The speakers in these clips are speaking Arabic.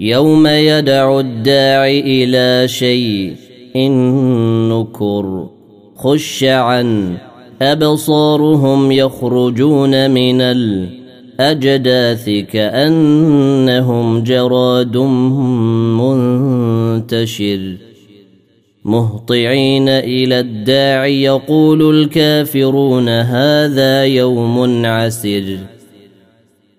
يوم يدع الداعي إلى شيء نكر. خش عن أبصارهم يخرجون من الأجداث كأنهم جراد منتشر. مهطعين إلى الداعي يقول الكافرون هذا يوم عسر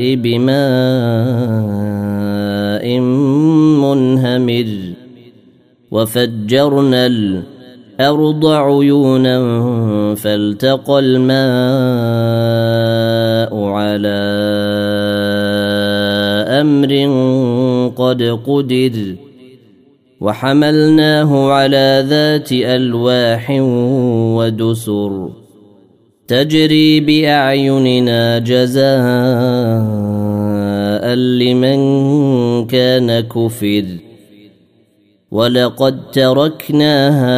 بماء منهمر وفجرنا الأرض عيونا فالتقى الماء على أمر قد قدر وحملناه على ذات ألواح ودسر تجري بأعيننا جزاء لمن كان كفر. ولقد تركناها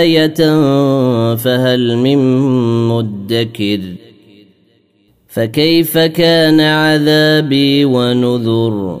آية فهل من مدكر. فكيف كان عذابي ونذر؟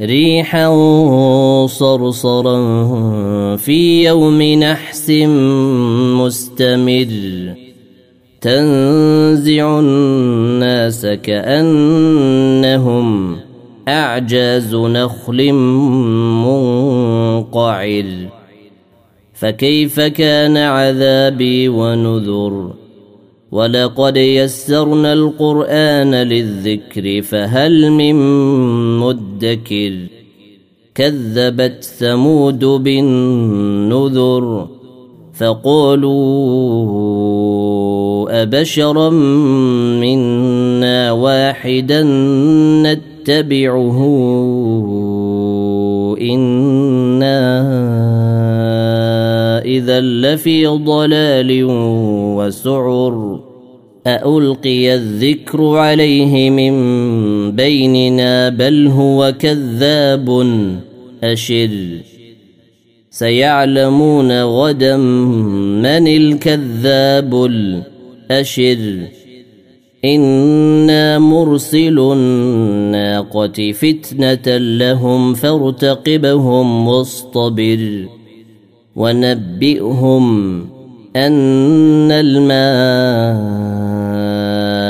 ريحا صرصرا في يوم نحس مستمر. تنزع الناس كأنهم أعجاز نخل منقعر. فكيف كان عذابي ونذر؟ ولقد يسرنا القرآن للذكر فهل من مدكر كذبت ثمود بالنذر فقالوا أبشرا منا واحدا نتبعه إنا إذا لفي ضلال وسعر ألقي الذكر عليه من بيننا بل هو كذاب أشر سيعلمون غدا من الكذاب الأشر إنا مرسل الناقة فتنة لهم فارتقبهم واصطبر ونبئهم أن الماء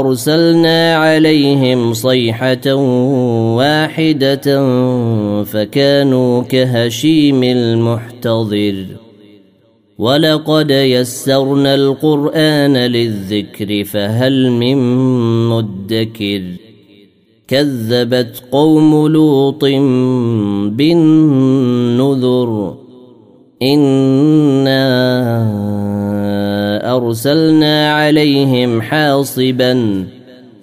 أرسلنا عليهم صيحة واحدة فكانوا كهشيم المحتضر. ولقد يسرنا القرآن للذكر فهل من مدكر؟ كذبت قوم لوط بالنذر. انا ارسلنا عليهم حاصبا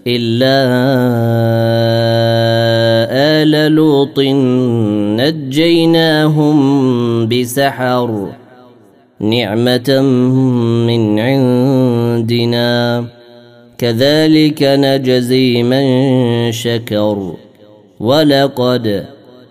الا ال لوط نجيناهم بسحر نعمه من عندنا كذلك نجزي من شكر ولقد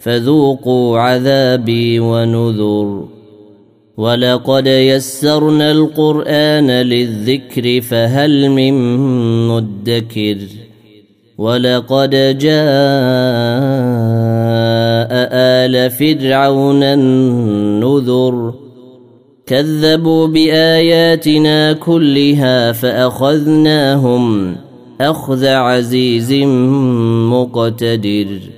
فذوقوا عذابي ونذر. ولقد يسرنا القرآن للذكر فهل من مدكر. ولقد جاء آل فرعون النذر. كذبوا بآياتنا كلها فأخذناهم أخذ عزيز مقتدر.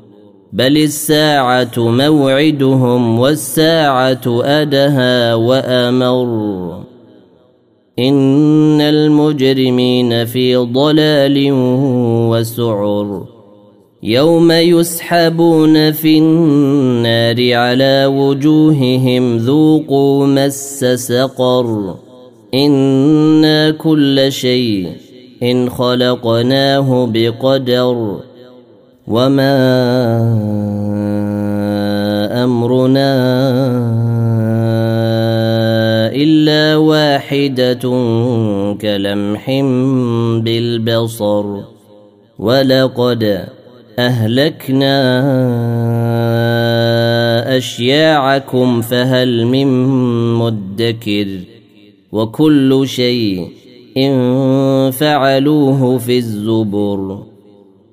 بل الساعة موعدهم والساعة أدهى وأمر إن المجرمين في ضلال وسعر يوم يسحبون في النار على وجوههم ذوقوا مس سقر أنا كل شيء ان خلقناه بقدر وما امرنا الا واحدة كلمح بالبصر ولقد اهلكنا اشياعكم فهل من مدكر وكل شيء إن فعلوه في الزبر